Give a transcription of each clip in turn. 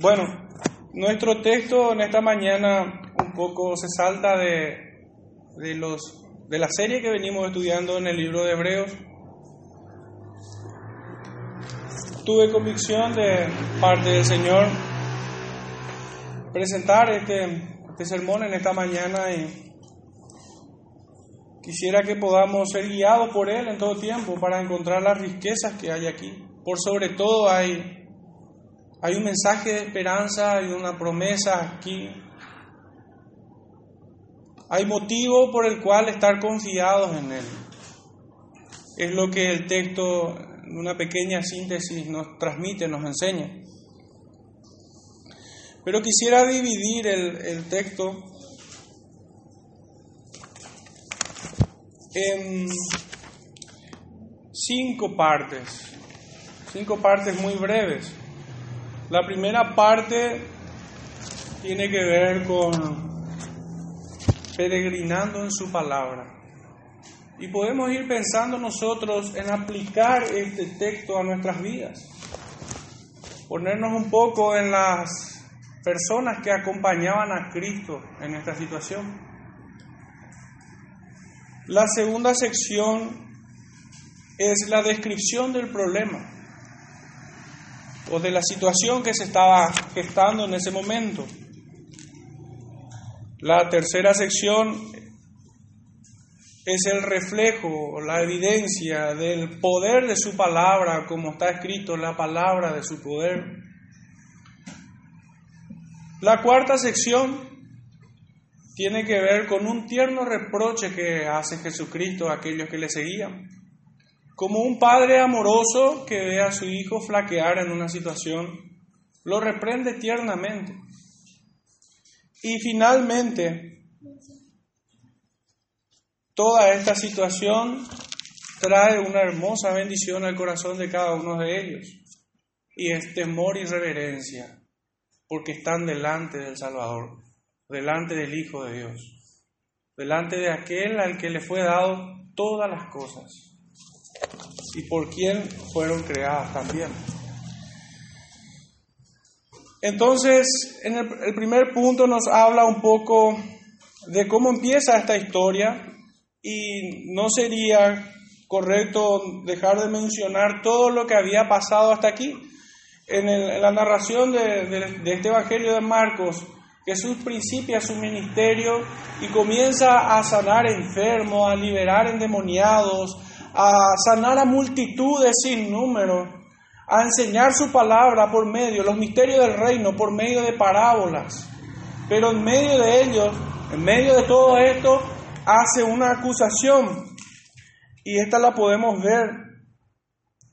Bueno, nuestro texto en esta mañana un poco se salta de, de, los, de la serie que venimos estudiando en el libro de Hebreos. Tuve convicción de parte del Señor presentar este, este sermón en esta mañana y quisiera que podamos ser guiados por Él en todo tiempo para encontrar las riquezas que hay aquí. Por sobre todo hay hay un mensaje de esperanza, hay una promesa aquí. Hay motivo por el cual estar confiados en Él. Es lo que el texto, en una pequeña síntesis, nos transmite, nos enseña. Pero quisiera dividir el, el texto en cinco partes, cinco partes muy breves. La primera parte tiene que ver con peregrinando en su palabra. Y podemos ir pensando nosotros en aplicar este texto a nuestras vidas. Ponernos un poco en las personas que acompañaban a Cristo en esta situación. La segunda sección es la descripción del problema o de la situación que se estaba gestando en ese momento. La tercera sección es el reflejo, la evidencia del poder de su palabra, como está escrito la palabra de su poder. La cuarta sección tiene que ver con un tierno reproche que hace Jesucristo a aquellos que le seguían. Como un padre amoroso que ve a su hijo flaquear en una situación, lo reprende tiernamente. Y finalmente, toda esta situación trae una hermosa bendición al corazón de cada uno de ellos. Y es temor y reverencia, porque están delante del Salvador, delante del Hijo de Dios, delante de aquel al que le fue dado todas las cosas y por quién fueron creadas también. Entonces, en el, primer punto nos habla un poco de cómo empieza esta historia y no sería correcto dejar de mencionar todo lo que había pasado hasta aquí. En, la narración de, este Evangelio de Marcos, Jesús principia su ministerio y comienza a sanar enfermos, a liberar endemoniados, a sanar a multitudes sin número, a enseñar su palabra por medio, los misterios del reino, por medio de parábolas. Pero en medio de ellos, en medio de todo esto, hace una acusación. Y esta la podemos ver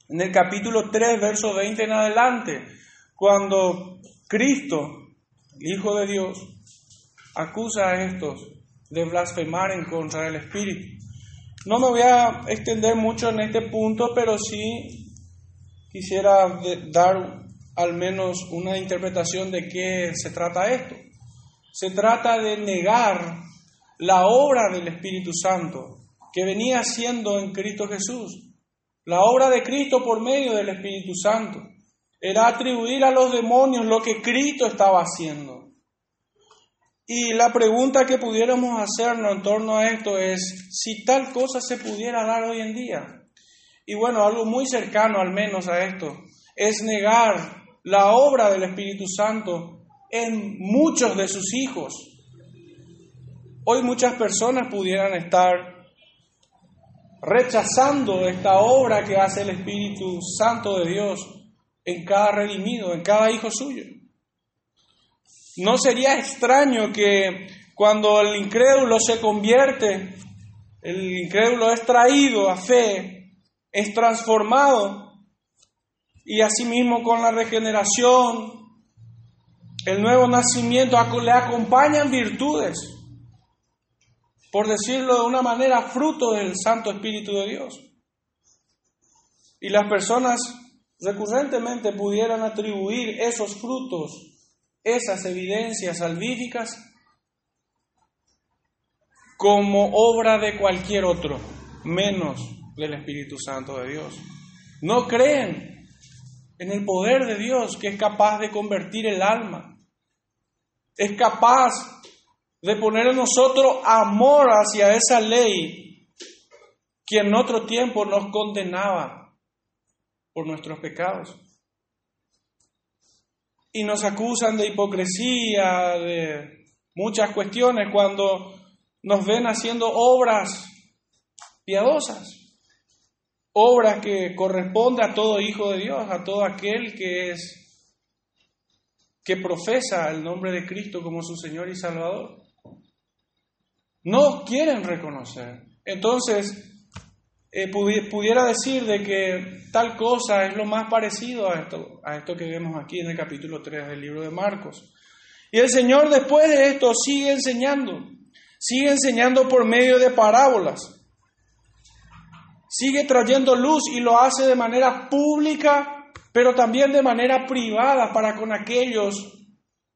en el capítulo 3, verso 20 en adelante, cuando Cristo, el Hijo de Dios, acusa a estos de blasfemar en contra del Espíritu. No me voy a extender mucho en este punto, pero sí quisiera dar al menos una interpretación de qué se trata esto. Se trata de negar la obra del Espíritu Santo que venía haciendo en Cristo Jesús. La obra de Cristo por medio del Espíritu Santo era atribuir a los demonios lo que Cristo estaba haciendo. Y la pregunta que pudiéramos hacernos en torno a esto es si tal cosa se pudiera dar hoy en día. Y bueno, algo muy cercano al menos a esto es negar la obra del Espíritu Santo en muchos de sus hijos. Hoy muchas personas pudieran estar rechazando esta obra que hace el Espíritu Santo de Dios en cada redimido, en cada hijo suyo. No sería extraño que cuando el incrédulo se convierte, el incrédulo es traído a fe, es transformado y asimismo con la regeneración, el nuevo nacimiento le acompañan virtudes, por decirlo de una manera, fruto del Santo Espíritu de Dios. Y las personas recurrentemente pudieran atribuir esos frutos esas evidencias salvíficas como obra de cualquier otro, menos del Espíritu Santo de Dios. No creen en el poder de Dios que es capaz de convertir el alma. Es capaz de poner en nosotros amor hacia esa ley que en otro tiempo nos condenaba por nuestros pecados. Y nos acusan de hipocresía, de muchas cuestiones cuando nos ven haciendo obras piadosas obra que corresponde a todo hijo de Dios, a todo aquel que es que profesa el nombre de Cristo como su Señor y Salvador. No quieren reconocer. Entonces, eh, pudiera decir de que tal cosa es lo más parecido a esto, a esto que vemos aquí en el capítulo 3 del libro de Marcos. Y el Señor después de esto sigue enseñando, sigue enseñando por medio de parábolas sigue trayendo luz y lo hace de manera pública, pero también de manera privada para con aquellos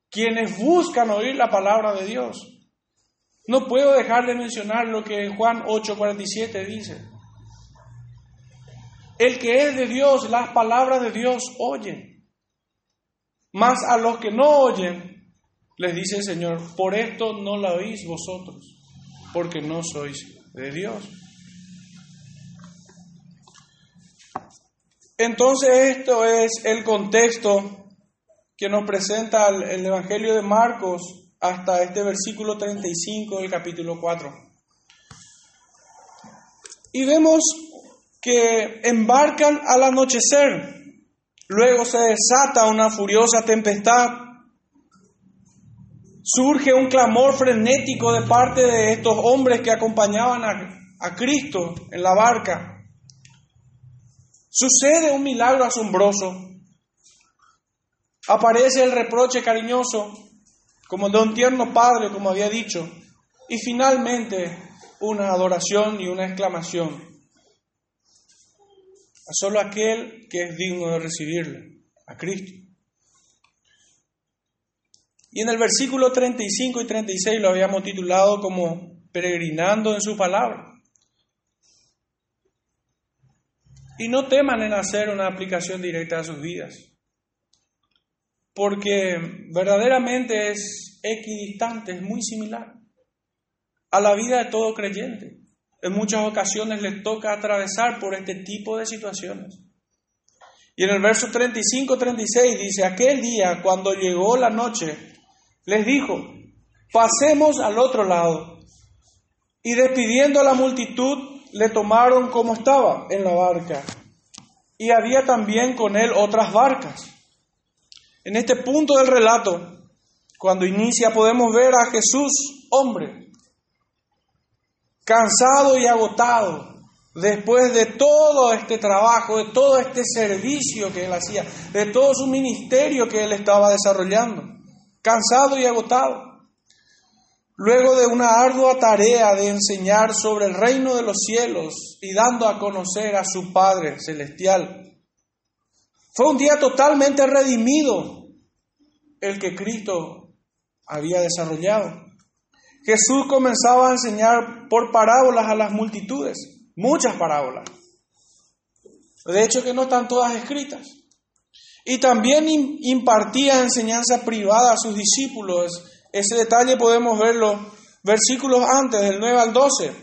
quienes buscan oír la palabra de Dios. No puedo dejar de mencionar lo que Juan 8:47 dice. El que es de Dios, las palabras de Dios oye. Mas a los que no oyen, les dice el Señor, por esto no la oís vosotros, porque no sois de Dios. Entonces esto es el contexto que nos presenta el Evangelio de Marcos hasta este versículo 35 del capítulo 4. Y vemos que embarcan al anochecer, luego se desata una furiosa tempestad, surge un clamor frenético de parte de estos hombres que acompañaban a, a Cristo en la barca. Sucede un milagro asombroso. Aparece el reproche cariñoso, como de un tierno padre, como había dicho. Y finalmente una adoración y una exclamación. A solo aquel que es digno de recibirle, a Cristo. Y en el versículo 35 y 36 lo habíamos titulado como peregrinando en su palabra. y no teman en hacer una aplicación directa a sus vidas, porque verdaderamente es equidistante, es muy similar a la vida de todo creyente. En muchas ocasiones les toca atravesar por este tipo de situaciones. Y en el verso 35-36 dice, aquel día cuando llegó la noche, les dijo, pasemos al otro lado. Y despidiendo a la multitud, le tomaron como estaba en la barca. Y había también con él otras barcas. En este punto del relato, cuando inicia, podemos ver a Jesús, hombre, cansado y agotado, después de todo este trabajo, de todo este servicio que él hacía, de todo su ministerio que él estaba desarrollando, cansado y agotado. Luego de una ardua tarea de enseñar sobre el reino de los cielos y dando a conocer a su Padre Celestial, fue un día totalmente redimido el que Cristo había desarrollado. Jesús comenzaba a enseñar por parábolas a las multitudes, muchas parábolas. De hecho que no están todas escritas. Y también impartía enseñanza privada a sus discípulos ese detalle podemos verlo versículos antes, del 9 al 12,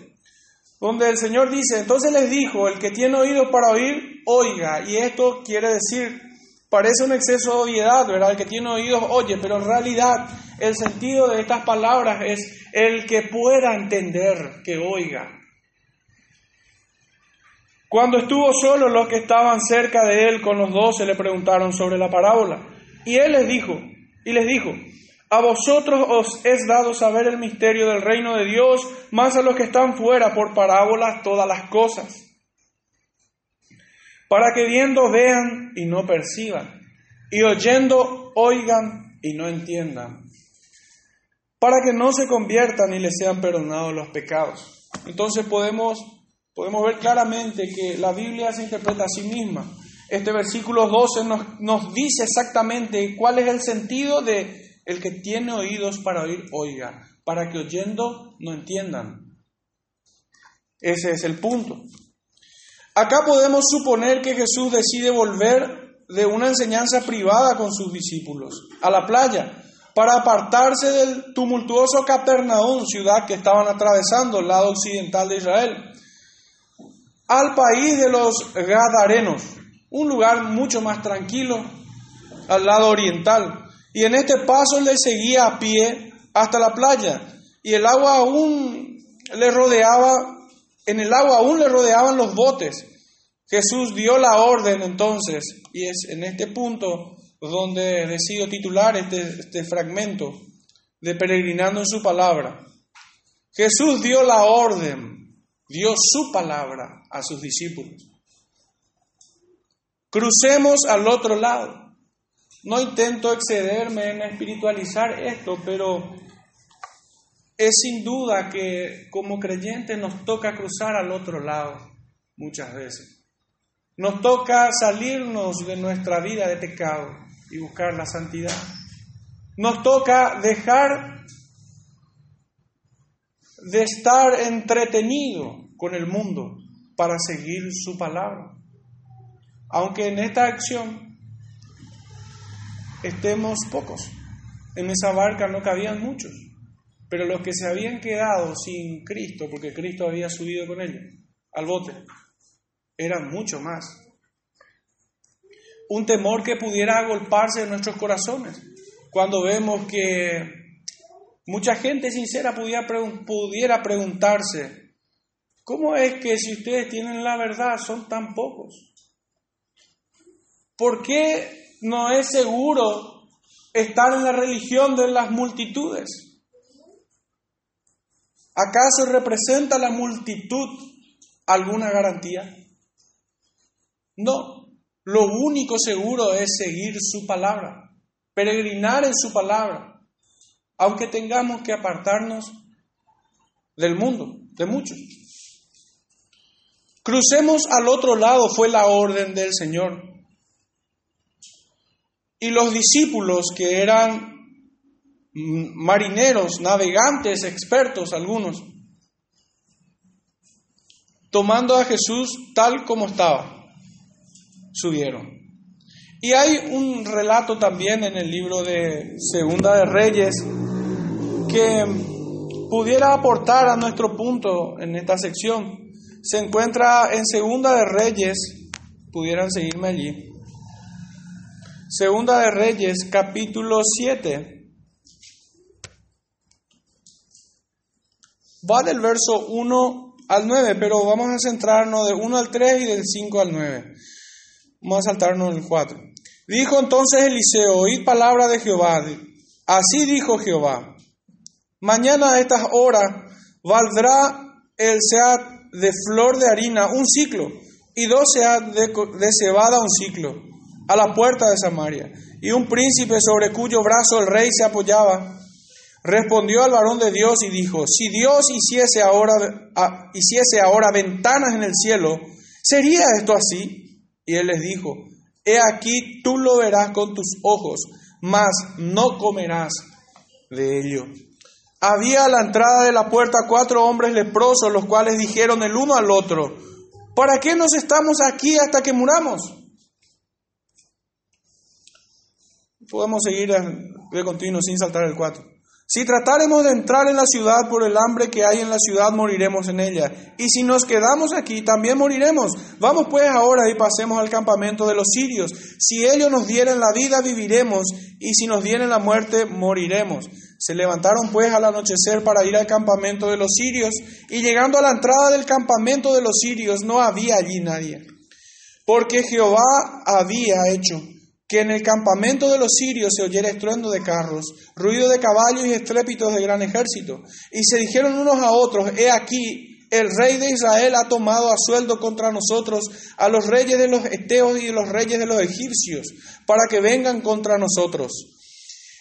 donde el Señor dice, entonces les dijo, el que tiene oídos para oír, oiga. Y esto quiere decir, parece un exceso de obviedad, ¿verdad? El que tiene oídos oye, pero en realidad el sentido de estas palabras es el que pueda entender, que oiga. Cuando estuvo solo, los que estaban cerca de él con los doce le preguntaron sobre la parábola. Y él les dijo, y les dijo, a vosotros os es dado saber el misterio del reino de Dios, más a los que están fuera por parábolas todas las cosas, para que viendo vean y no perciban, y oyendo oigan y no entiendan, para que no se conviertan y les sean perdonados los pecados. Entonces podemos, podemos ver claramente que la Biblia se interpreta a sí misma. Este versículo 12 nos, nos dice exactamente cuál es el sentido de el que tiene oídos para oír, oiga, para que oyendo no entiendan. Ese es el punto. Acá podemos suponer que Jesús decide volver de una enseñanza privada con sus discípulos, a la playa, para apartarse del tumultuoso Capernaum, ciudad que estaban atravesando el lado occidental de Israel, al país de los Gadarenos, un lugar mucho más tranquilo, al lado oriental. Y en este paso le seguía a pie hasta la playa, y el agua aún le rodeaba, en el agua aún le rodeaban los botes. Jesús dio la orden entonces, y es en este punto donde decido titular este, este fragmento de peregrinando en su palabra. Jesús dio la orden, dio su palabra a sus discípulos. Crucemos al otro lado. No intento excederme en espiritualizar esto, pero es sin duda que como creyentes nos toca cruzar al otro lado muchas veces. Nos toca salirnos de nuestra vida de pecado y buscar la santidad. Nos toca dejar de estar entretenido con el mundo para seguir su palabra. Aunque en esta acción estemos pocos, en esa barca no cabían muchos. Pero los que se habían quedado sin Cristo, porque Cristo había subido con ellos al bote, eran mucho más. Un temor que pudiera agolparse en nuestros corazones cuando vemos que mucha gente sincera pudiera, pudiera preguntarse, ¿cómo es que si ustedes tienen la verdad son tan pocos? ¿Por qué no es seguro estar en la religión de las multitudes? ¿Acaso representa la multitud alguna garantía? No, lo único seguro es seguir su palabra, peregrinar en su palabra, aunque tengamos que apartarnos del mundo, de muchos. Crucemos al otro lado fue la orden del Señor. Y los discípulos que eran marineros, navegantes, expertos algunos, tomando a Jesús tal como estaba, subieron. Y hay un relato también en el libro de Segunda de Reyes que pudiera aportar a nuestro punto en esta sección. Se encuentra en Segunda de Reyes, pudieran seguirme allí. Segunda de Reyes, capítulo 7. Va del verso 1 al 9, pero vamos a centrarnos de 1 al 3 y del 5 al 9. Vamos a saltarnos el 4. Dijo entonces Eliseo, oíd palabra de Jehová. Así dijo Jehová, mañana a estas horas valdrá el seat de flor de harina un ciclo y dos seat de, de cebada un ciclo a la puerta de Samaria. Y un príncipe sobre cuyo brazo el rey se apoyaba Respondió al varón de Dios y dijo, si Dios hiciese ahora, hiciese ahora ventanas en el cielo, ¿sería esto así? Y él les dijo, he aquí tú lo verás con tus ojos, mas no comerás de ello. Había a la entrada de la puerta cuatro hombres leprosos, los cuales dijeron el uno al otro, ¿para qué nos estamos aquí hasta que muramos? Podemos seguir de continuo sin saltar el cuatro. Si tratáremos de entrar en la ciudad por el hambre que hay en la ciudad, moriremos en ella. Y si nos quedamos aquí, también moriremos. Vamos pues ahora y pasemos al campamento de los sirios. Si ellos nos dieren la vida, viviremos, y si nos dieren la muerte, moriremos. Se levantaron pues al anochecer para ir al campamento de los sirios, y llegando a la entrada del campamento de los sirios, no había allí nadie. Porque Jehová había hecho que en el campamento de los sirios se oyera estruendo de carros, ruido de caballos y estrépitos de gran ejército. Y se dijeron unos a otros, he aquí, el rey de Israel ha tomado a sueldo contra nosotros a los reyes de los eteos y de los reyes de los egipcios, para que vengan contra nosotros.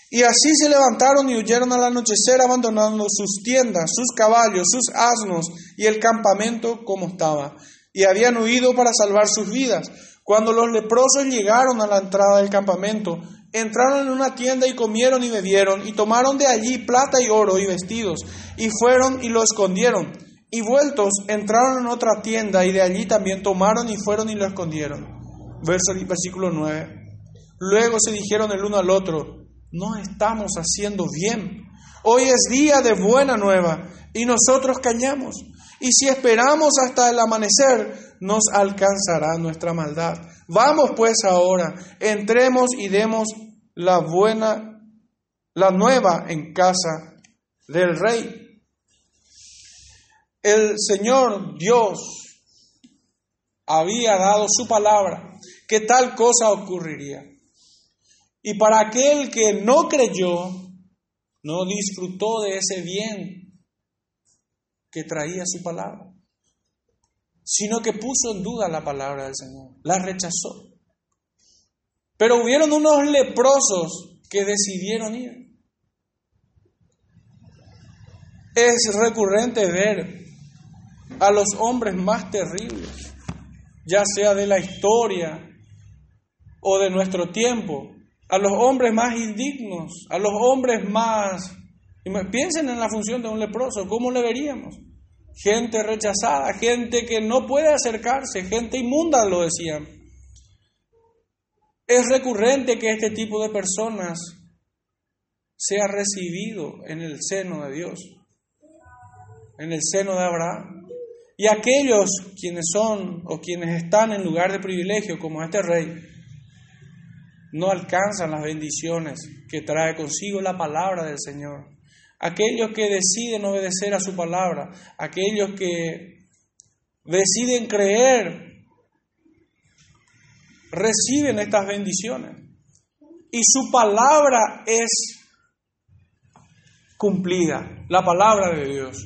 Y así se levantaron y huyeron al anochecer, abandonando sus tiendas, sus caballos, sus asnos y el campamento como estaba. Y habían huido para salvar sus vidas. Cuando los leprosos llegaron a la entrada del campamento, entraron en una tienda y comieron y bebieron, y tomaron de allí plata y oro y vestidos, y fueron y lo escondieron. Y vueltos, entraron en otra tienda, y de allí también tomaron y fueron y lo escondieron. Verso, versículo 9. Luego se dijeron el uno al otro, no estamos haciendo bien. Hoy es día de buena nueva y nosotros cañamos. Y si esperamos hasta el amanecer, nos alcanzará nuestra maldad. Vamos pues ahora, entremos y demos la buena, la nueva en casa del rey. El Señor Dios había dado su palabra que tal cosa ocurriría. Y para aquel que no creyó, no disfrutó de ese bien que traía su palabra, sino que puso en duda la palabra del Señor, la rechazó. Pero hubieron unos leprosos que decidieron ir. Es recurrente ver a los hombres más terribles, ya sea de la historia o de nuestro tiempo, a los hombres más indignos, a los hombres más... Piensen en la función de un leproso, ¿cómo le veríamos? Gente rechazada, gente que no puede acercarse, gente inmunda, lo decían. Es recurrente que este tipo de personas sea recibido en el seno de Dios, en el seno de Abraham. Y aquellos quienes son o quienes están en lugar de privilegio, como este rey, no alcanzan las bendiciones que trae consigo la palabra del Señor. Aquellos que deciden obedecer a su palabra, aquellos que deciden creer, reciben estas bendiciones. Y su palabra es cumplida, la palabra de Dios.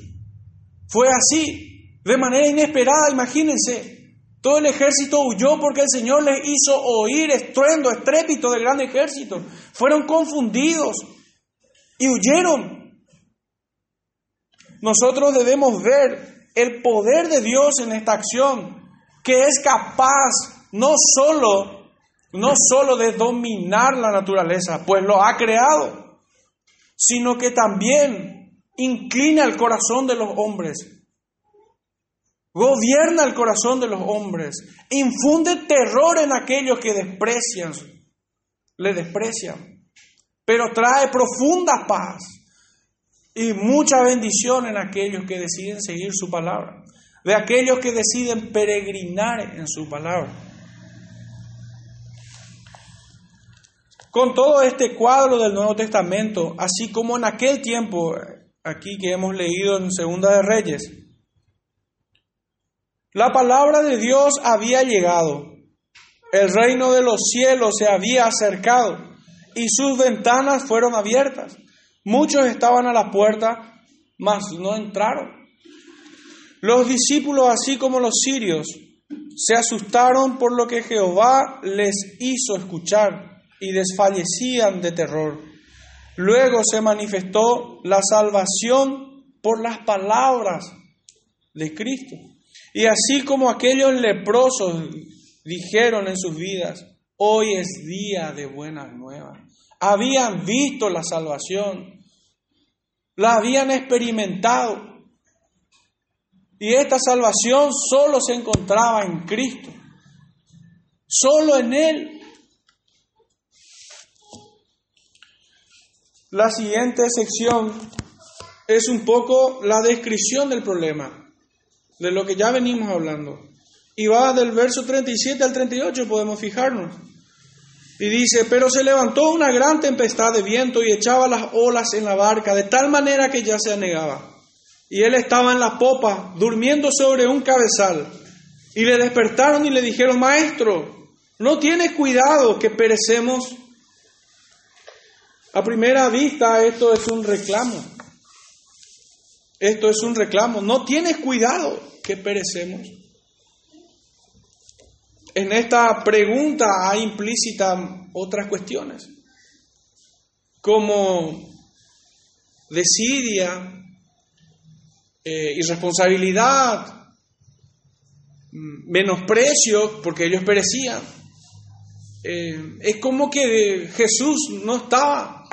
Fue así, de manera inesperada, imagínense. Todo el ejército huyó porque el Señor les hizo oír estruendo, estrépito del gran ejército. Fueron confundidos y huyeron. Nosotros debemos ver el poder de Dios en esta acción, que es capaz no solo, no solo de dominar la naturaleza, pues lo ha creado, sino que también inclina el corazón de los hombres Gobierna el corazón de los hombres. Infunde terror en aquellos que desprecian, le desprecian. Pero trae profunda paz y mucha bendición en aquellos que deciden seguir su palabra. De aquellos que deciden peregrinar en su palabra. Con todo este cuadro del Nuevo Testamento, así como en aquel tiempo, aquí que hemos leído en Segunda de Reyes, la palabra de Dios había llegado, el reino de los cielos se había acercado y sus ventanas fueron abiertas. Muchos estaban a la puerta, mas no entraron. Los discípulos, así como los sirios, se asustaron por lo que Jehová les hizo escuchar y desfallecían de terror. Luego se manifestó la salvación por las palabras de Cristo. Y así como aquellos leprosos dijeron en sus vidas, hoy es día de buenas nuevas. Habían visto la salvación, la habían experimentado. Y esta salvación solo se encontraba en Cristo, solo en Él. La siguiente sección es un poco la descripción del problema de lo que ya venimos hablando. Y va del verso 37 al 38, podemos fijarnos. Y dice, pero se levantó una gran tempestad de viento y echaba las olas en la barca, de tal manera que ya se anegaba. Y él estaba en la popa, durmiendo sobre un cabezal. Y le despertaron y le dijeron, Maestro, no tienes cuidado que perecemos. A primera vista esto es un reclamo. Esto es un reclamo. No tienes cuidado que perecemos? En esta pregunta hay implícitas otras cuestiones, como desidia, eh, irresponsabilidad, mm, menosprecio, porque ellos perecían. Eh, es como que Jesús no estaba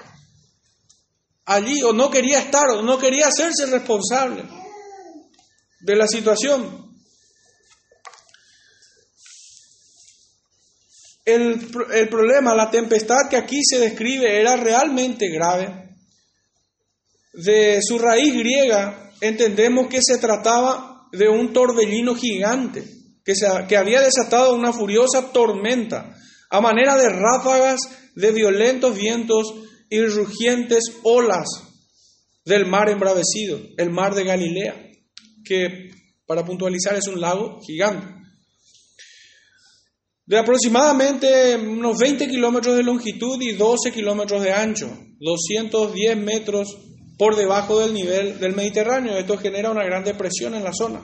allí o no quería estar o no quería hacerse responsable de la situación. El, el problema, la tempestad que aquí se describe era realmente grave. De su raíz griega entendemos que se trataba de un torbellino gigante que, se, que había desatado una furiosa tormenta a manera de ráfagas de violentos vientos y rugientes olas del mar embravecido, el mar de Galilea, que para puntualizar es un lago gigante. De aproximadamente unos 20 kilómetros de longitud y 12 kilómetros de ancho, 210 metros por debajo del nivel del Mediterráneo. Esto genera una gran depresión en la zona.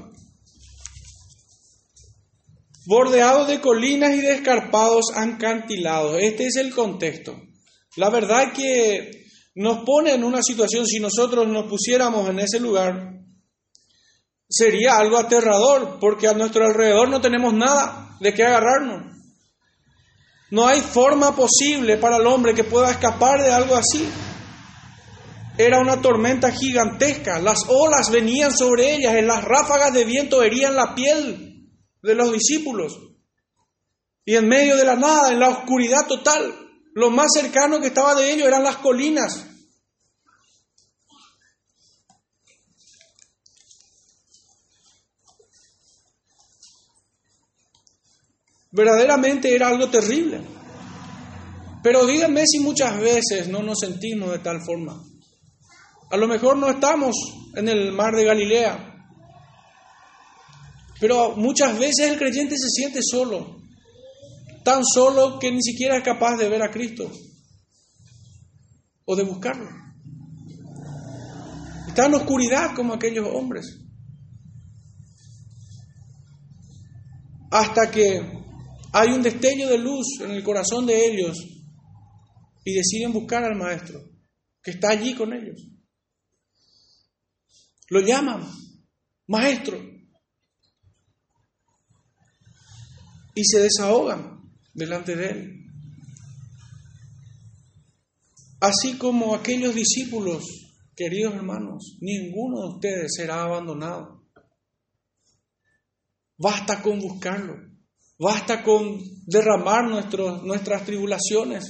Bordeado de colinas y de escarpados acantilados. Este es el contexto. La verdad que nos pone en una situación, si nosotros nos pusiéramos en ese lugar, sería algo aterrador, porque a nuestro alrededor no tenemos nada de qué agarrarnos. No hay forma posible para el hombre que pueda escapar de algo así. Era una tormenta gigantesca, las olas venían sobre ellas, en las ráfagas de viento herían la piel de los discípulos. Y en medio de la nada, en la oscuridad total, lo más cercano que estaba de ellos eran las colinas. Verdaderamente era algo terrible. Pero díganme si muchas veces no nos sentimos de tal forma. A lo mejor no estamos en el mar de Galilea, pero muchas veces el creyente se siente solo, tan solo que ni siquiera es capaz de ver a Cristo o de buscarlo. Está en oscuridad como aquellos hombres. Hasta que hay un destello de luz en el corazón de ellos y deciden buscar al maestro que está allí con ellos. Lo llaman maestro y se desahogan delante de él. Así como aquellos discípulos, queridos hermanos, ninguno de ustedes será abandonado. Basta con buscarlo. Basta con derramar nuestras tribulaciones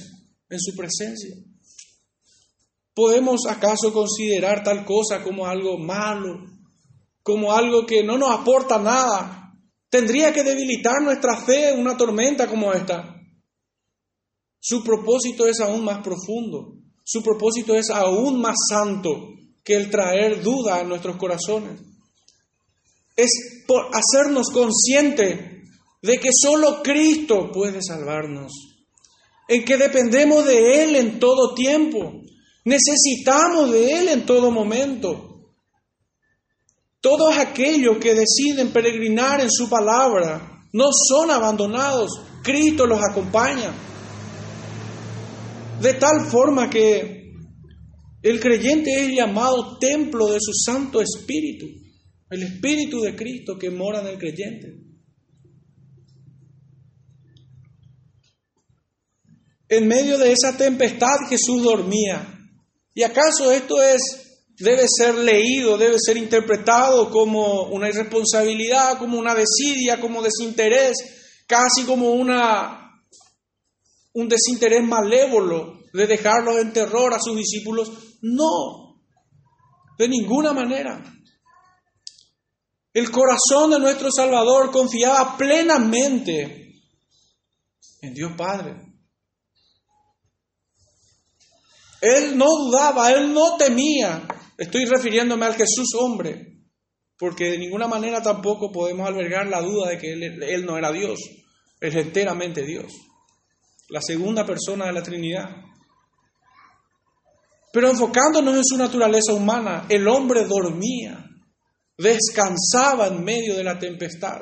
en su presencia. ¿Podemos acaso considerar tal cosa como algo malo, como algo que no nos aporta nada? Tendría que debilitar nuestra fe en una tormenta como esta. Su propósito es aún más profundo, su propósito es aún más santo que el traer duda a nuestros corazones. Es por hacernos conscientes de que solo Cristo puede salvarnos, en que dependemos de Él en todo tiempo, necesitamos de Él en todo momento. Todos aquellos que deciden peregrinar en su palabra no son abandonados, Cristo los acompaña. De tal forma que el creyente es llamado templo de su Santo Espíritu, el Espíritu de Cristo que mora en el creyente. En medio de esa tempestad Jesús dormía. ¿Y acaso esto es debe ser leído, debe ser interpretado como una irresponsabilidad, como una desidia, como desinterés, casi como una un desinterés malévolo de dejarlos en terror a sus discípulos? No. De ninguna manera. El corazón de nuestro Salvador confiaba plenamente en Dios Padre. Él no dudaba, él no temía. Estoy refiriéndome al Jesús hombre, porque de ninguna manera tampoco podemos albergar la duda de que él, no era Dios, es enteramente Dios, la segunda persona de la Trinidad. Pero enfocándonos en su naturaleza humana, el hombre dormía, descansaba en medio de la tempestad,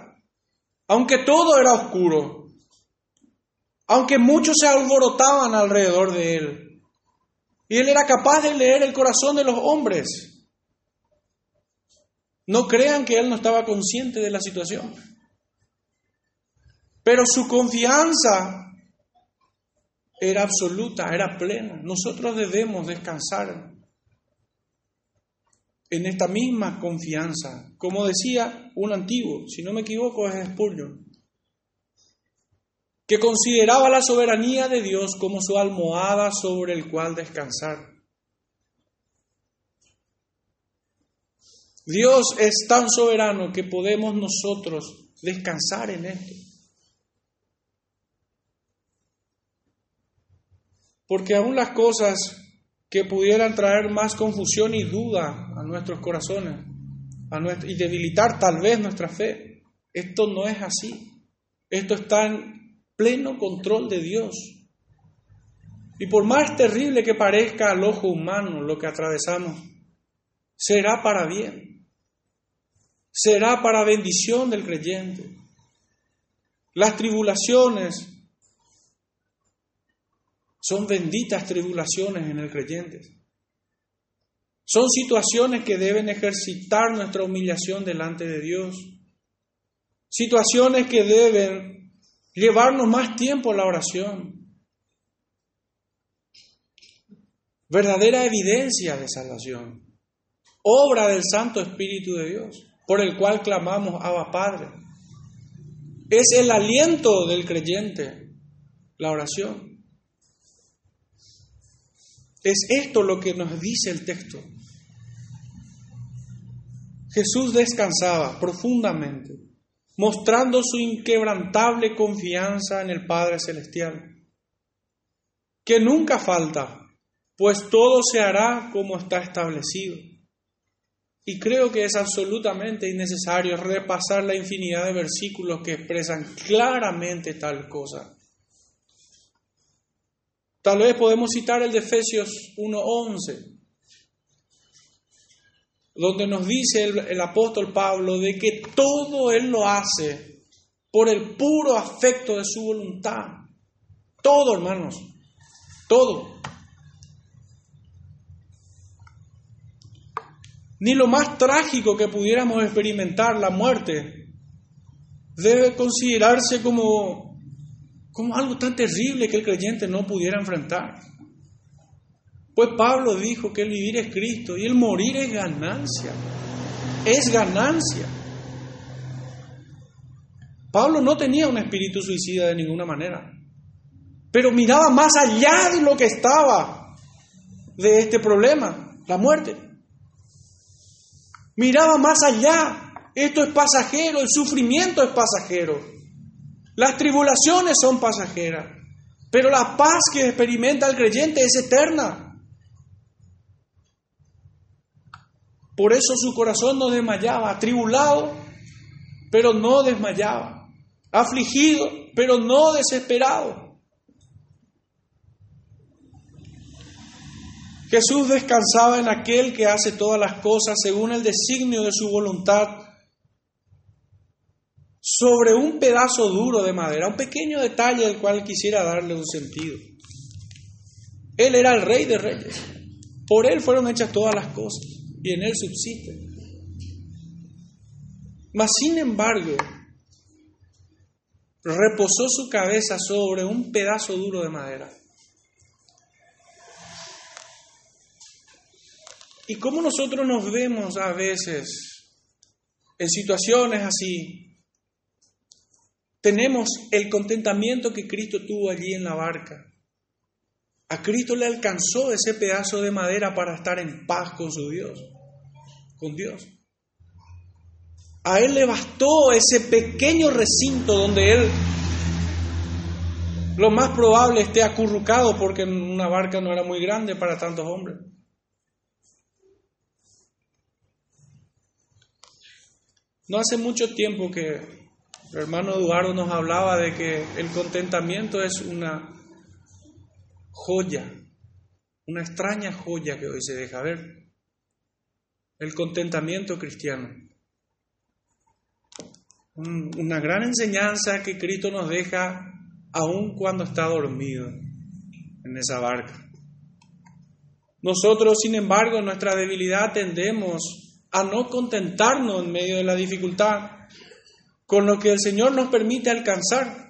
aunque todo era oscuro, aunque muchos se alborotaban alrededor de él, y él era capaz de leer el corazón de los hombres. No crean que él no estaba consciente de la situación. Pero su confianza era absoluta, era plena. Nosotros debemos descansar en esta misma confianza. Como decía un antiguo, si no me equivoco es Spurgeon, que consideraba la soberanía de Dios como su almohada sobre el cual descansar. Dios es tan soberano que podemos nosotros descansar en esto. Porque aún las cosas que pudieran traer más confusión y duda a nuestros corazones y debilitar tal vez nuestra fe, esto no es así. Esto está en pleno control de Dios. Y por más terrible que parezca al ojo humano lo que atravesamos, será para bien. Será para bendición del creyente. Las tribulaciones son benditas tribulaciones en el creyente. Son situaciones que deben ejercitar nuestra humillación delante de Dios. Situaciones que deben llevarnos más tiempo a la oración. Verdadera evidencia de salvación. Obra del Santo Espíritu de Dios, por el cual clamamos Abba Padre. Es el aliento del creyente, la oración. Es esto lo que nos dice el texto. Jesús descansaba profundamente, mostrando su inquebrantable confianza en el Padre Celestial, que nunca falta, pues todo se hará como está establecido. Y creo que es absolutamente innecesario repasar la infinidad de versículos que expresan claramente tal cosa. Tal vez podemos citar el de Efesios 1.11, donde nos dice el, apóstol Pablo de que todo Él lo hace por el puro afecto de su voluntad. Todo, hermanos, todo. Ni lo más trágico que pudiéramos experimentar, la muerte, debe considerarse como como algo tan terrible que el creyente no pudiera enfrentar. Pues Pablo dijo que el vivir es Cristo y el morir es ganancia. Es ganancia. Pablo no tenía un espíritu suicida de ninguna manera, pero miraba más allá de lo que estaba de este problema, la muerte. Miraba más allá. Esto es pasajero, el sufrimiento es pasajero. Las tribulaciones son pasajeras, pero la paz que experimenta el creyente es eterna. Por eso su corazón no desmayaba, atribulado, pero no desmayaba, afligido, pero no desesperado. Jesús descansaba en aquel que hace todas las cosas según el designio de su voluntad sobre un pedazo duro de madera, un pequeño detalle al cual quisiera darle un sentido. Él era el rey de reyes, por él fueron hechas todas las cosas y en él subsiste. Mas sin embargo, reposó su cabeza sobre un pedazo duro de madera. ¿Y cómo nosotros nos vemos a veces en situaciones así? tenemos el contentamiento que Cristo tuvo allí en la barca. A Cristo le alcanzó ese pedazo de madera para estar en paz con su Dios, con Dios. A Él le bastó ese pequeño recinto donde Él lo más probable esté acurrucado porque una barca no era muy grande para tantos hombres. No hace mucho tiempo que el hermano Eduardo nos hablaba de que el contentamiento es una joya, una extraña joya que hoy se deja ver. El contentamiento cristiano. una gran enseñanza que Cristo nos deja aun cuando está dormido en esa barca. Nosotros, sin embargo, en nuestra debilidad tendemos a no contentarnos en medio de la dificultad, con lo que el Señor nos permite alcanzar.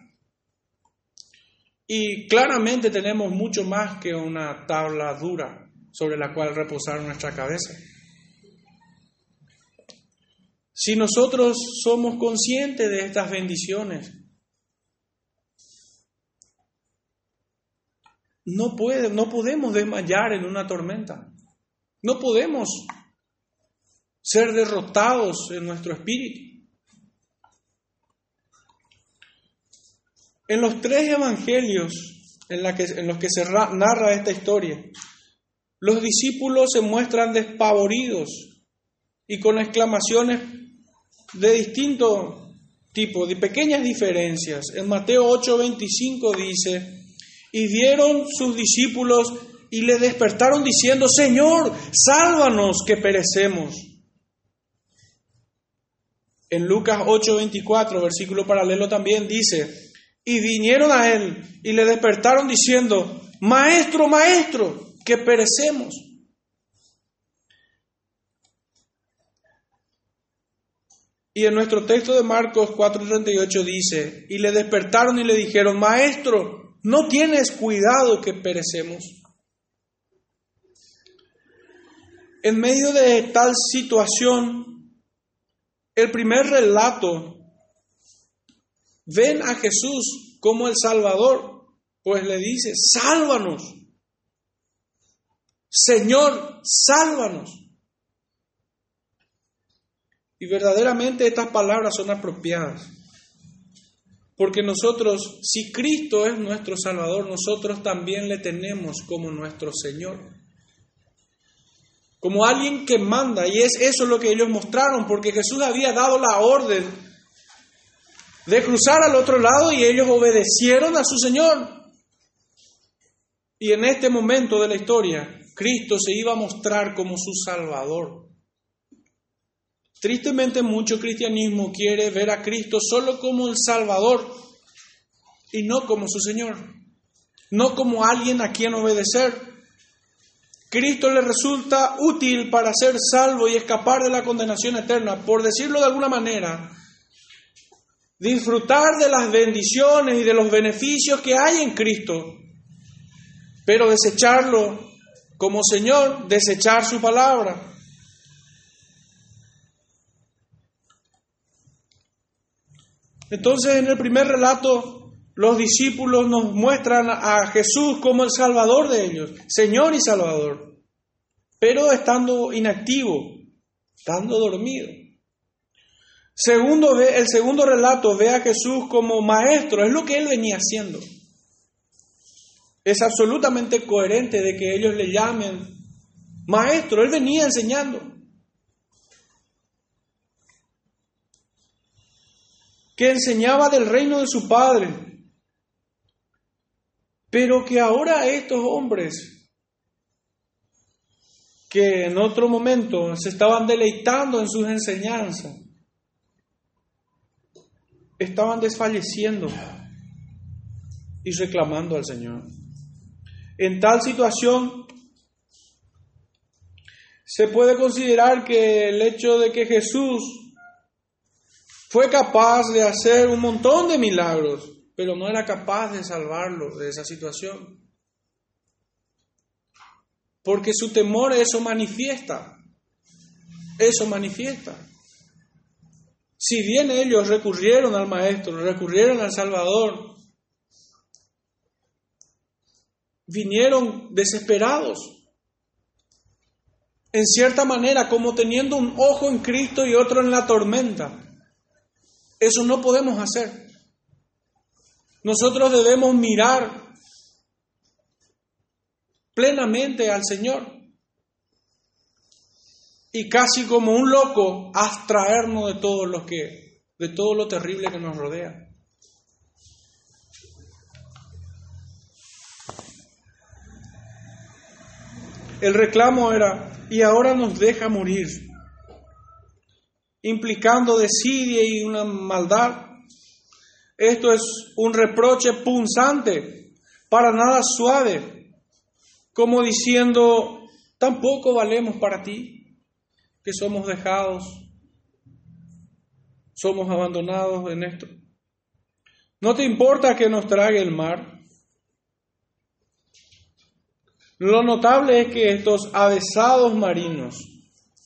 Y claramente tenemos mucho más que una tabla dura sobre la cual reposar nuestra cabeza. Si nosotros somos conscientes de estas bendiciones, no, puede, no podemos desmayar en una tormenta. No podemos ser derrotados en nuestro espíritu. En los tres evangelios en, la que, en los que se narra esta historia, los discípulos se muestran despavoridos y con exclamaciones de distinto tipo, de pequeñas diferencias. En Mateo 8:25 dice, y dieron sus discípulos y le despertaron diciendo, Señor, sálvanos que perecemos. En Lucas 8:24, versículo paralelo también dice, y vinieron a él y le despertaron diciendo, Maestro, maestro, que perecemos. Y en nuestro texto de Marcos 4:38 dice, y le despertaron y le dijeron, Maestro, ¿no tienes cuidado que perecemos? En medio de tal situación, el primer relato, ven a Jesús como el Salvador, pues le dice, sálvanos. Señor, sálvanos. Y verdaderamente estas palabras son apropiadas. Porque nosotros, si Cristo es nuestro Salvador, nosotros también le tenemos como nuestro Señor. Como alguien que manda. Y es eso lo que ellos mostraron, porque Jesús había dado la orden de cruzar al otro lado y ellos obedecieron a su Señor. Y en este momento de la historia, Cristo se iba a mostrar como su Salvador. Tristemente mucho cristianismo quiere ver a Cristo solo como el Salvador y no como su Señor, no como alguien a quien obedecer. Cristo le resulta útil para ser salvo y escapar de la condenación eterna, por decirlo de alguna manera, disfrutar de las bendiciones y de los beneficios que hay en Cristo, pero desecharlo como Señor, desechar su palabra. Entonces en el primer relato los discípulos nos muestran a Jesús como el Salvador de ellos, Señor y Salvador, pero estando inactivo, estando dormido. Segundo, el segundo relato ve a Jesús como maestro, es lo que él venía haciendo. Es absolutamente coherente de que ellos le llamen maestro. Él venía enseñando. Que enseñaba del reino de su padre. Pero que ahora estos hombres que en otro momento se estaban deleitando en sus enseñanzas, estaban desfalleciendo y reclamando al Señor. En tal situación, se puede considerar que el hecho de que Jesús fue capaz de hacer un montón de milagros, pero no era capaz de salvarlo de esa situación. Porque su temor eso manifiesta. Eso manifiesta. Si bien ellos recurrieron al Maestro, recurrieron al Salvador, vinieron desesperados. En cierta manera, como teniendo un ojo en Cristo y otro en la tormenta. Eso no podemos hacer. Nosotros debemos mirar plenamente al Señor y casi como un loco abstraernos de todo lo que de todo lo terrible que nos rodea. El reclamo era, y ahora nos deja morir, implicando desidia y una maldad. Esto es un reproche punzante, para nada suave, como diciendo, tampoco valemos para ti, que somos dejados, somos abandonados en esto. ¿No te importa que nos trague el mar? Lo notable es que estos avesados marinos,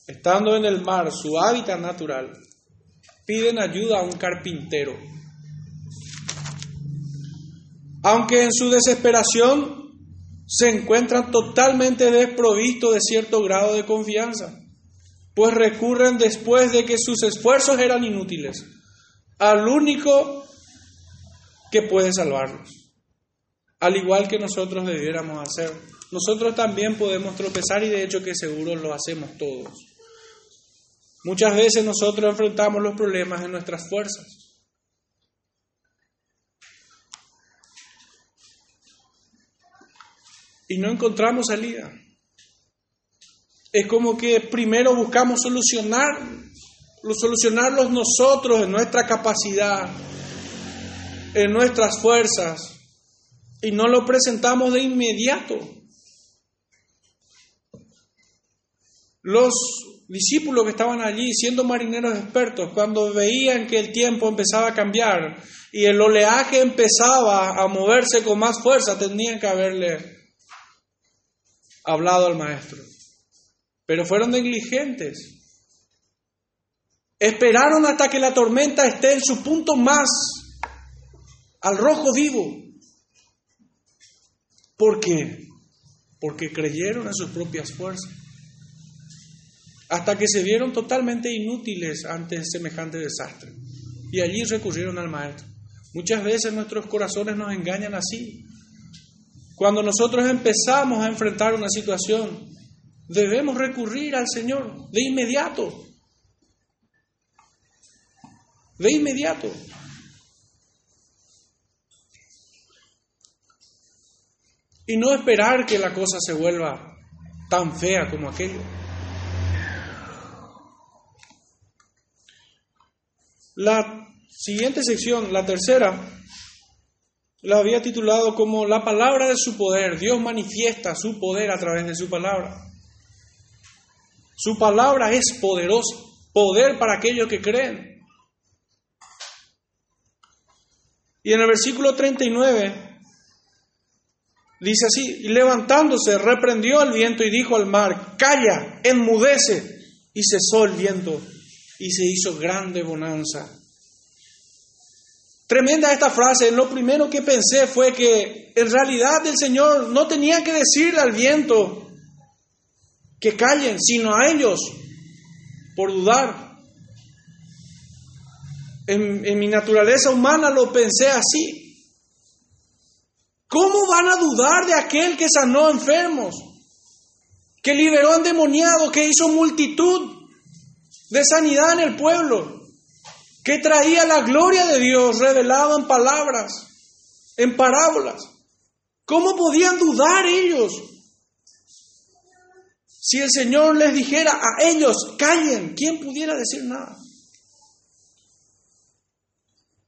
estando en el mar, su hábitat natural, piden ayuda a un carpintero. Aunque en su desesperación se encuentran totalmente desprovistos de cierto grado de confianza, pues recurren después de que sus esfuerzos eran inútiles al único que puede salvarlos, al igual que nosotros debiéramos hacer. Nosotros también podemos tropezar y de hecho que seguro lo hacemos todos. Muchas veces nosotros enfrentamos los problemas en nuestras fuerzas. Y no encontramos salida. Es como que primero buscamos solucionar, solucionarlos nosotros en nuestra capacidad, en nuestras fuerzas, y no lo presentamos de inmediato. Los discípulos que estaban allí, siendo marineros expertos, cuando veían que el tiempo empezaba a cambiar y el oleaje empezaba a moverse con más fuerza, tenían que haberle hablado al maestro. Pero fueron negligentes. Esperaron hasta que la tormenta esté en su punto más al rojo vivo. ¿Por qué? Porque creyeron en sus propias fuerzas hasta que se vieron totalmente inútiles ante semejante desastre. Y allí recurrieron al Maestro. Muchas veces nuestros corazones nos engañan así. Cuando nosotros empezamos a enfrentar una situación, debemos recurrir al Señor de inmediato. De inmediato. Y no esperar que la cosa se vuelva tan fea como aquello. La siguiente sección, la tercera, la había titulado como La palabra de su poder. Dios manifiesta su poder a través de su palabra. Su palabra es poderosa, poder para aquellos que creen. Y en el versículo 39 dice así, y levantándose reprendió al viento y dijo al mar, calla, enmudece, y cesó el viento y se hizo grande bonanza. Tremenda esta frase. Lo primero que pensé fue que en realidad el Señor no tenía que decirle al viento que callen, sino a ellos, por dudar. En, mi naturaleza humana lo pensé así. ¿Cómo van a dudar de aquel que sanó enfermos, que liberó endemoniados, que hizo multitud de sanidad en el pueblo, que traía la gloria de Dios revelada en palabras, en parábolas. ¿Cómo podían dudar ellos? Si el Señor les dijera a ellos, callen, ¿quién pudiera decir nada?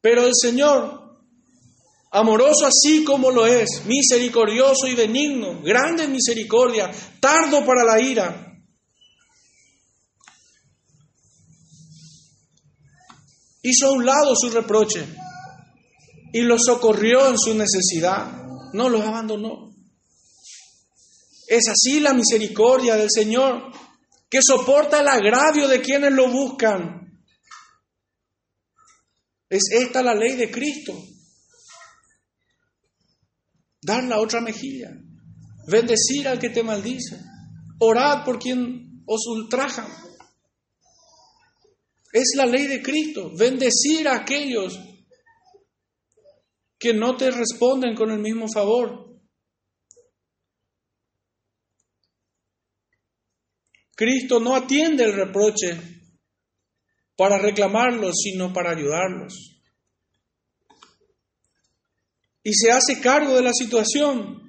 Pero el Señor, amoroso así como lo es, misericordioso y benigno, grande en misericordia, tardo para la ira, hizo a un lado su reproche y los socorrió en su necesidad, no los abandonó. Es así la misericordia del Señor, que soporta el agravio de quienes lo buscan. Es esta la ley de Cristo. Dar la otra mejilla, bendecir al que te maldice, orad por quien os ultraja. Es la ley de Cristo, bendecir a aquellos que no te responden con el mismo favor. Cristo no atiende el reproche para reclamarlos, sino para ayudarlos. Y se hace cargo de la situación.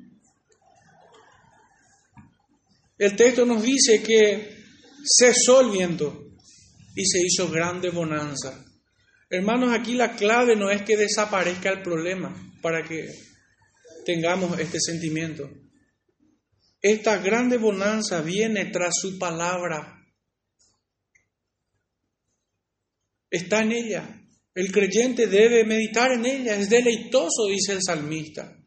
El texto nos dice que cesó el viento y se hizo grande bonanza. Hermanos, aquí la clave no es que desaparezca el problema para que tengamos este sentimiento. Esta grande bonanza viene tras su palabra. Está en ella. El creyente debe meditar en ella. Es deleitoso, dice el salmista.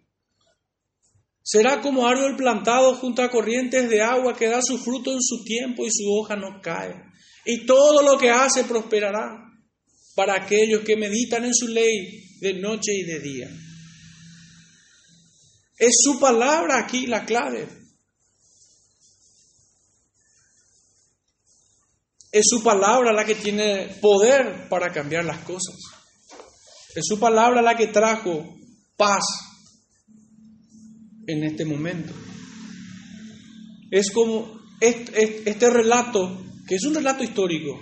Será como árbol plantado junto a corrientes de agua que da su fruto en su tiempo y su hoja no cae y todo lo que hace prosperará para aquellos que meditan en su ley de noche y de día. Es su palabra aquí la clave. Es su palabra la que tiene poder para cambiar las cosas. Es su palabra la que trajo paz en este momento. Es como este, relato, que es un relato histórico,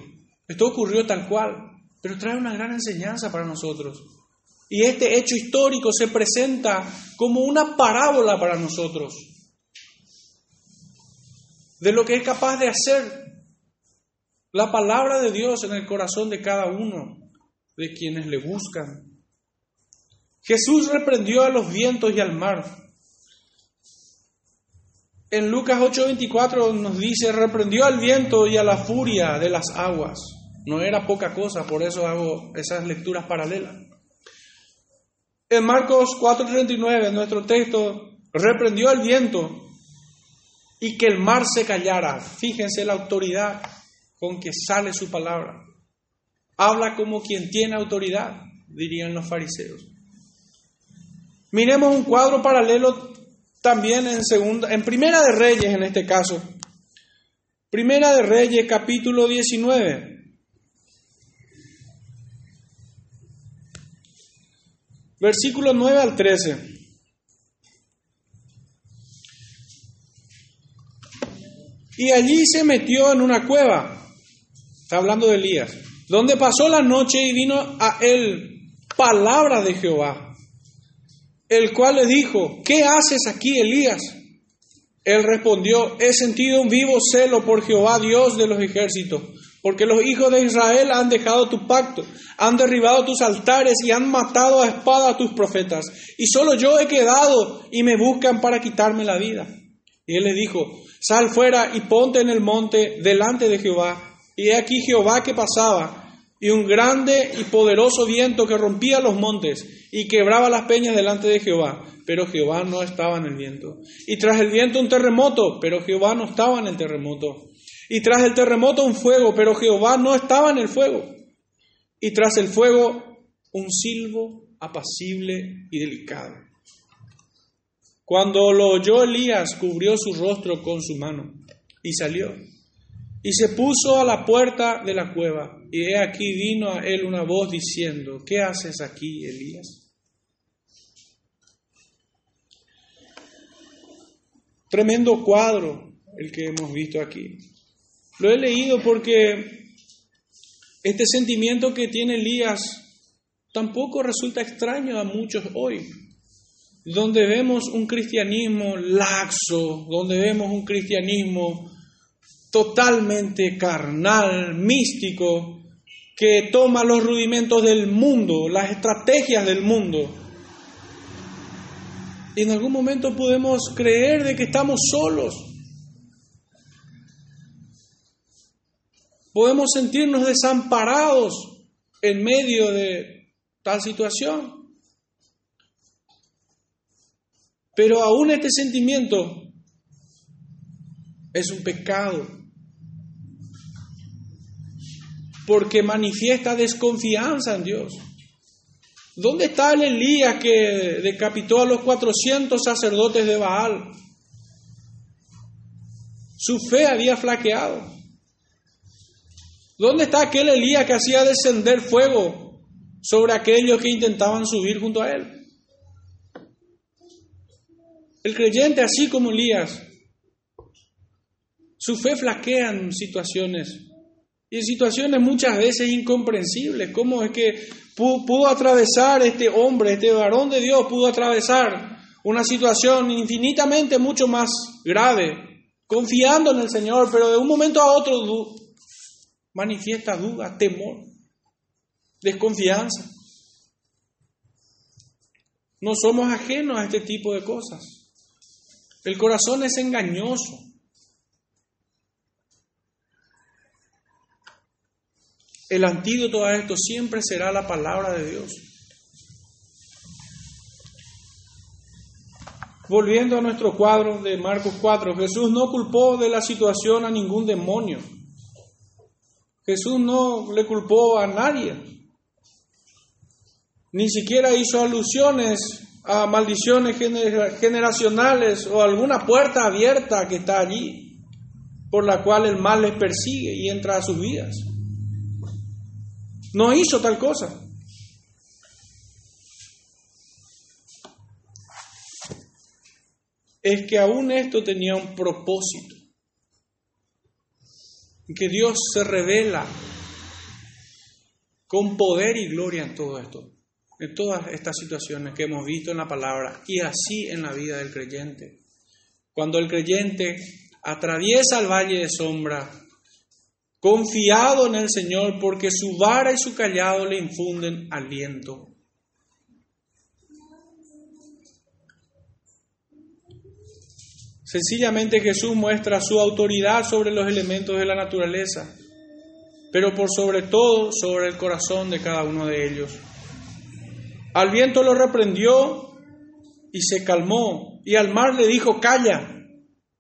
esto ocurrió tal cual, pero trae una gran enseñanza para nosotros. Y este hecho histórico se presenta como una parábola para nosotros de lo que es capaz de hacer la palabra de Dios en el corazón de cada uno de quienes le buscan. Jesús reprendió a los vientos y al mar. En Lucas 8:24 nos dice, reprendió al viento y a la furia de las aguas. No era poca cosa, por eso hago esas lecturas paralelas. En Marcos 4:39, nuestro texto, reprendió al viento y que el mar se callara. Fíjense la autoridad con que sale su palabra. Habla como quien tiene autoridad, dirían los fariseos. Miremos un cuadro paralelo también en segunda, en Primera de Reyes en este caso. Primera de Reyes, capítulo 19. Versículo 9 al 13. Y allí se metió en una cueva Está hablando de Elías. Donde pasó la noche y vino a él palabra de Jehová, el cual le dijo, ¿qué haces aquí, Elías? Él respondió, he sentido un vivo celo por Jehová, Dios de los ejércitos, porque los hijos de Israel han dejado tu pacto, han derribado tus altares y han matado a espada a tus profetas, y solo yo he quedado y me buscan para quitarme la vida. Y él le dijo, sal fuera y ponte en el monte delante de Jehová. Y he aquí Jehová que pasaba, y un grande y poderoso viento que rompía los montes y quebraba las peñas delante de Jehová. Pero Jehová no estaba en el viento. Y tras el viento un terremoto, pero Jehová no estaba en el terremoto. Y tras el terremoto un fuego, pero Jehová no estaba en el fuego. Y tras el fuego un silbo apacible y delicado. Cuando lo oyó Elías, cubrió su rostro con su mano y salió y se puso a la puerta de la cueva, y he aquí vino a él una voz diciendo, ¿qué haces aquí, Elías? Tremendo cuadro el que hemos visto aquí. Lo he leído porque este sentimiento que tiene Elías tampoco resulta extraño a muchos hoy, donde vemos un cristianismo laxo, donde vemos un cristianismo totalmente carnal, místico, que toma los rudimentos del mundo, las estrategias del mundo. Y en algún momento podemos creer de que estamos solos. Podemos sentirnos desamparados en medio de tal situación. Pero aún este sentimiento es un pecado porque manifiesta desconfianza en Dios. ¿Dónde está el Elías que decapitó a los 400 sacerdotes de Baal? Su fe había flaqueado. ¿Dónde está aquel Elías que hacía descender fuego sobre aquellos que intentaban subir junto a él? El creyente, así como Elías, su fe flaquea en situaciones y en situaciones muchas veces incomprensibles. ¿Cómo es que pudo, atravesar este hombre, este varón de Dios, pudo atravesar una situación infinitamente mucho más grave, confiando en el Señor, pero de un momento a otro manifiesta duda, temor, desconfianza? No somos ajenos a este tipo de cosas. El corazón es engañoso. El antídoto a esto siempre será la palabra de Dios. Volviendo a nuestro cuadro de Marcos 4, Jesús no culpó de la situación a ningún demonio. Jesús no le culpó a nadie. Ni siquiera hizo alusiones a maldiciones generacionales o alguna puerta abierta que está allí, por la cual el mal les persigue y entra a sus vidas. No hizo tal cosa. Es que aún esto tenía un propósito. Que Dios se revela con poder y gloria en todo esto, en todas estas situaciones que hemos visto en la palabra y así en la vida del creyente. Cuando el creyente atraviesa el valle de sombra, confiado en el Señor porque su vara y su callado le infunden aliento. Sencillamente Jesús muestra su autoridad sobre los elementos de la naturaleza pero por sobre todo sobre el corazón de cada uno de ellos. Al viento lo reprendió y se calmó, y al mar le dijo, calla,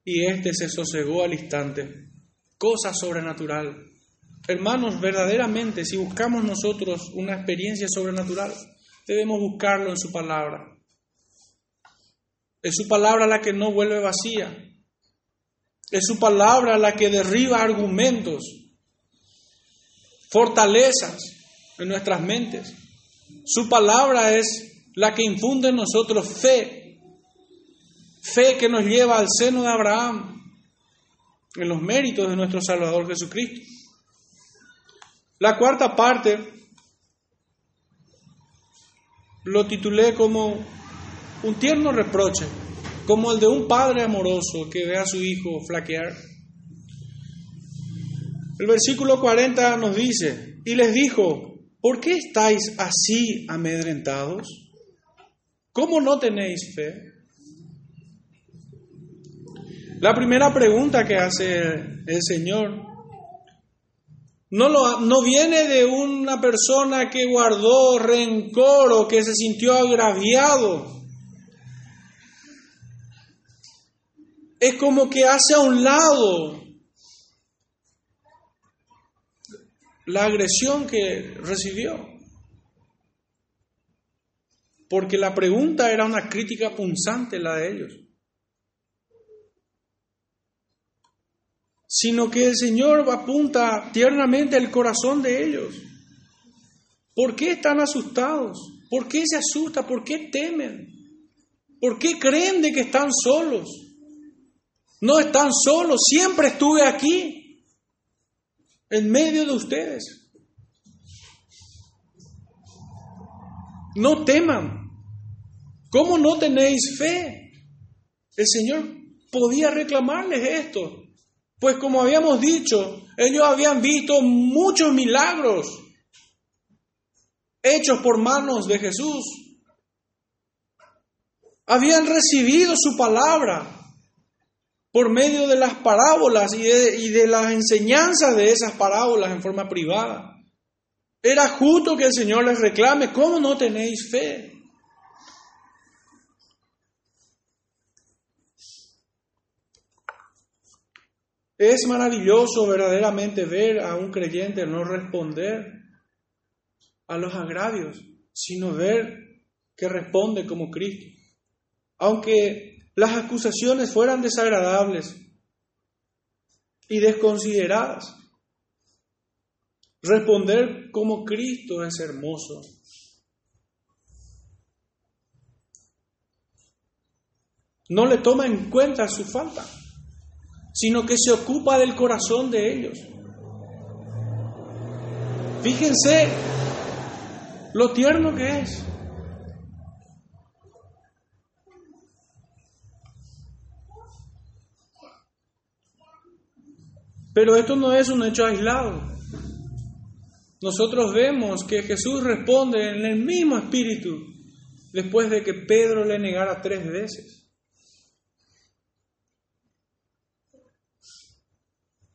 y éste se sosegó al instante. Cosa sobrenatural. Hermanos, verdaderamente, si buscamos nosotros una experiencia sobrenatural, debemos buscarlo en su palabra. Es su palabra la que no vuelve vacía. Es su palabra la que derriba argumentos fortalezas en nuestras mentes. Su palabra es la que infunde en nosotros fe, fe que nos lleva al seno de Abraham, en los méritos de nuestro Salvador Jesucristo. La cuarta parte lo titulé como un tierno reproche, como el de un padre amoroso que ve a su hijo flaquear el versículo 40 nos dice, y les dijo, ¿por qué estáis así amedrentados? ¿Cómo no tenéis fe? La primera pregunta que hace el Señor no, lo, no viene de una persona que guardó rencor o que se sintió agraviado. Es como que hace a un lado la agresión que recibió. Porque la pregunta era una crítica punzante la de ellos. Sino que el Señor apunta tiernamente el corazón de ellos. ¿Por qué están asustados? ¿Por qué se asustan? ¿Por qué temen? ¿Por qué creen de que están solos? No están solos, siempre estuve aquí en medio de ustedes. No teman. ¿Cómo no tenéis fe? El Señor podía reclamarles esto. Pues como habíamos dicho, ellos habían visto muchos milagros hechos por manos de Jesús. Habían recibido su palabra por medio de las parábolas y de, las enseñanzas de esas parábolas en forma privada. Era justo que el Señor les reclame, ¿cómo no tenéis fe? Es maravilloso verdaderamente ver a un creyente no responder a los agravios, sino ver que responde como Cristo. Aunque las acusaciones fueran desagradables y desconsideradas. Responder como Cristo es hermoso. No le toma en cuenta su falta, sino que se ocupa del corazón de ellos. Fíjense lo tierno que es. Pero esto no es un hecho aislado. Nosotros vemos que Jesús responde en el mismo espíritu después de que Pedro le negara tres veces.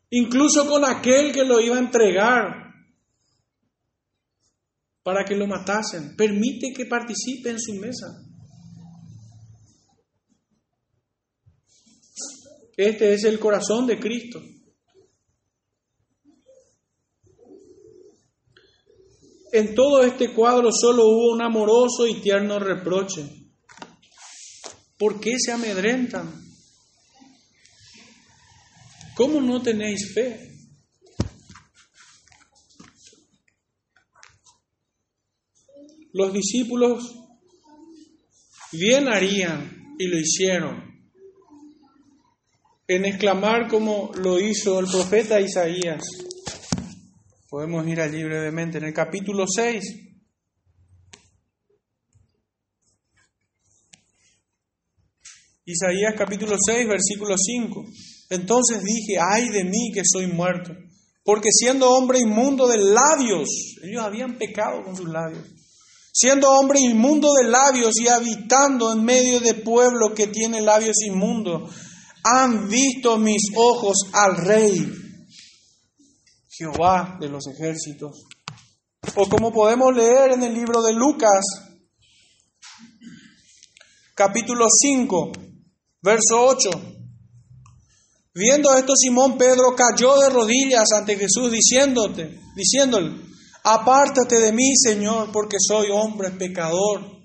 Incluso con aquel que lo iba a entregar para que lo matasen. Permite que participe en su mesa. Este es el corazón de Cristo. En todo este cuadro solo hubo un amoroso y tierno reproche. ¿Por qué se amedrentan? ¿Cómo no tenéis fe? Los discípulos bien harían y lo hicieron en exclamar como lo hizo el profeta Isaías. Podemos ir allí brevemente en el capítulo 6. Isaías capítulo 6, versículo 5. Entonces dije, ay de mí que soy muerto, porque siendo hombre inmundo de labios, ellos habían pecado con sus labios, siendo hombre inmundo de labios y habitando en medio de pueblo que tiene labios inmundos, han visto mis ojos al Rey, Jehová de los ejércitos. O como podemos leer en el libro de Lucas, capítulo 5, verso 8. Viendo esto, Simón Pedro cayó de rodillas ante Jesús diciéndote, diciéndole, apártate de mí, Señor, porque soy hombre pecador.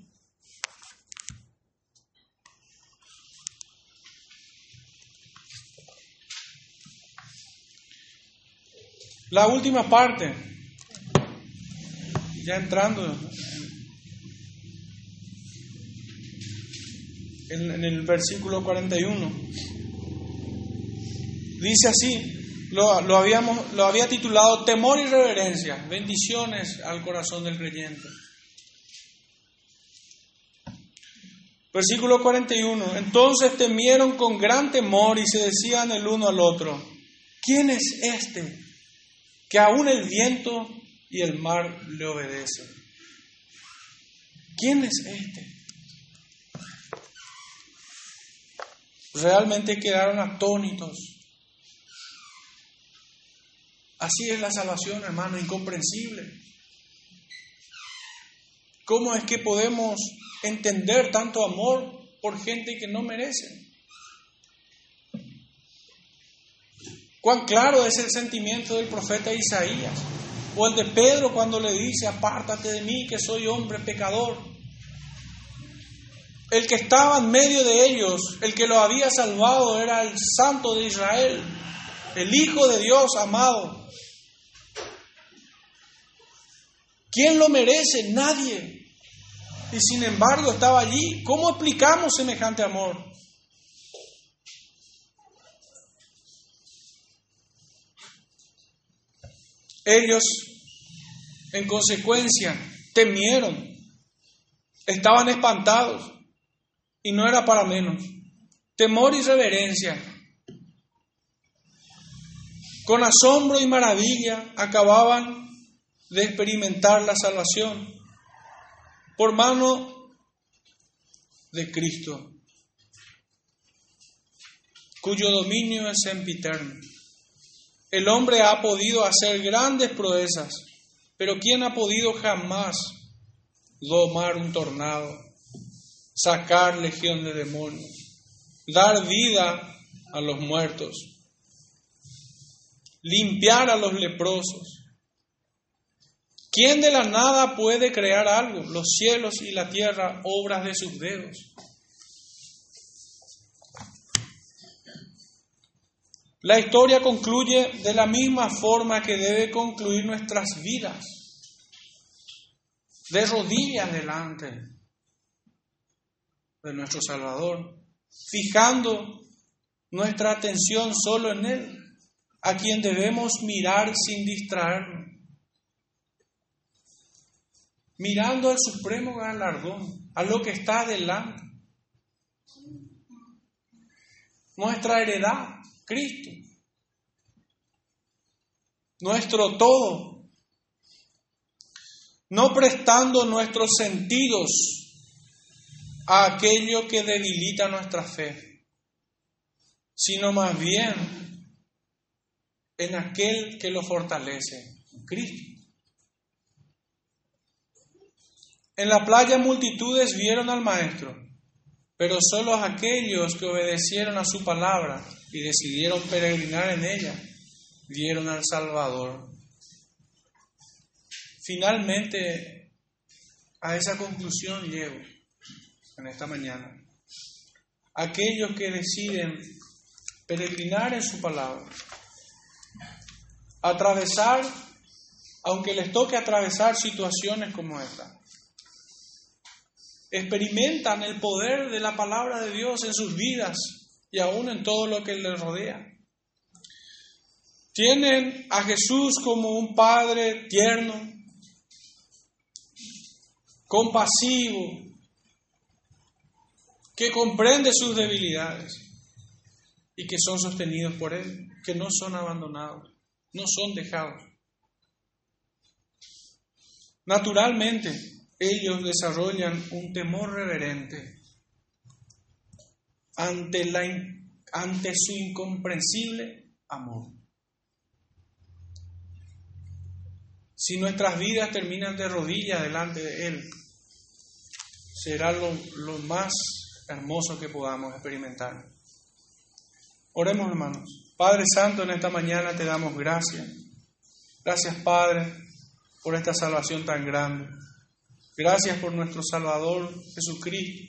La última parte, ya entrando. En, el versículo 41, dice así, lo, lo, habíamos, lo había titulado Temor y Reverencia, bendiciones al corazón del creyente. Versículo 41, entonces temieron con gran temor y se decían el uno al otro, ¿quién es este? que aún el viento y el mar le obedecen. ¿Quién es este? Realmente quedaron atónitos. Así es la salvación, hermano, incomprensible. ¿Cómo es que podemos entender tanto amor por gente que no merece? Cuán claro es el sentimiento del profeta Isaías, o el de Pedro cuando le dice, apártate de mí que soy hombre pecador. El que estaba en medio de ellos, el que lo había salvado era el Santo de Israel, el Hijo de Dios amado. ¿Quién lo merece? Nadie. Y sin embargo estaba allí. ¿Cómo explicamos semejante amor? Ellos, en consecuencia, temieron, estaban espantados y no era para menos. Temor y reverencia. Con asombro y maravilla acababan de experimentar la salvación por mano de Cristo, cuyo dominio es sempiterno. El hombre ha podido hacer grandes proezas, pero ¿quién ha podido jamás domar un tornado, sacar legión de demonios, dar vida a los muertos, limpiar a los leprosos? ¿Quién de la nada puede crear algo? Los cielos y la tierra, obras de sus dedos. La historia concluye de la misma forma que debe concluir nuestras vidas, de rodillas delante de nuestro Salvador, fijando nuestra atención solo en Él, a quien debemos mirar sin distraernos, mirando al supremo galardón, a lo que está delante, nuestra heredad Cristo. Nuestro todo. No prestando nuestros sentidos a aquello que debilita nuestra fe, sino más bien en aquel que lo fortalece, Cristo. En la playa multitudes vieron al Maestro, pero solo aquellos que obedecieron a su palabra y decidieron peregrinar en ella, vieron al Salvador. Finalmente, a esa conclusión llego en esta mañana. aquellos que deciden peregrinar en su palabra, atravesar, aunque les toque atravesar situaciones como esta. Experimentan el poder de la palabra de Dios en sus vidas y aún en todo lo que les rodea. Tienen a Jesús como un Padre tierno, compasivo, que comprende sus debilidades y que son sostenidos por Él, que no son abandonados, no son dejados. Naturalmente, ellos desarrollan un temor reverente ante, la, ante su incomprensible amor. Si nuestras vidas terminan de rodillas delante de Él, será lo, lo más hermoso que podamos experimentar. Oremos, hermanos. Padre Santo, en esta mañana te damos gracias. Gracias, Padre, por esta salvación tan grande. Gracias por nuestro Salvador Jesucristo,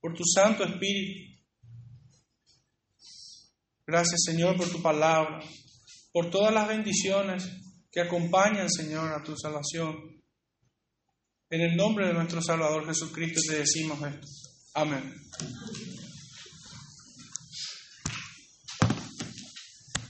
por tu Santo Espíritu. Gracias, Señor, por tu palabra, por todas las bendiciones que acompañan, Señor, a tu salvación. En el nombre de nuestro Salvador Jesucristo te decimos esto. Amén.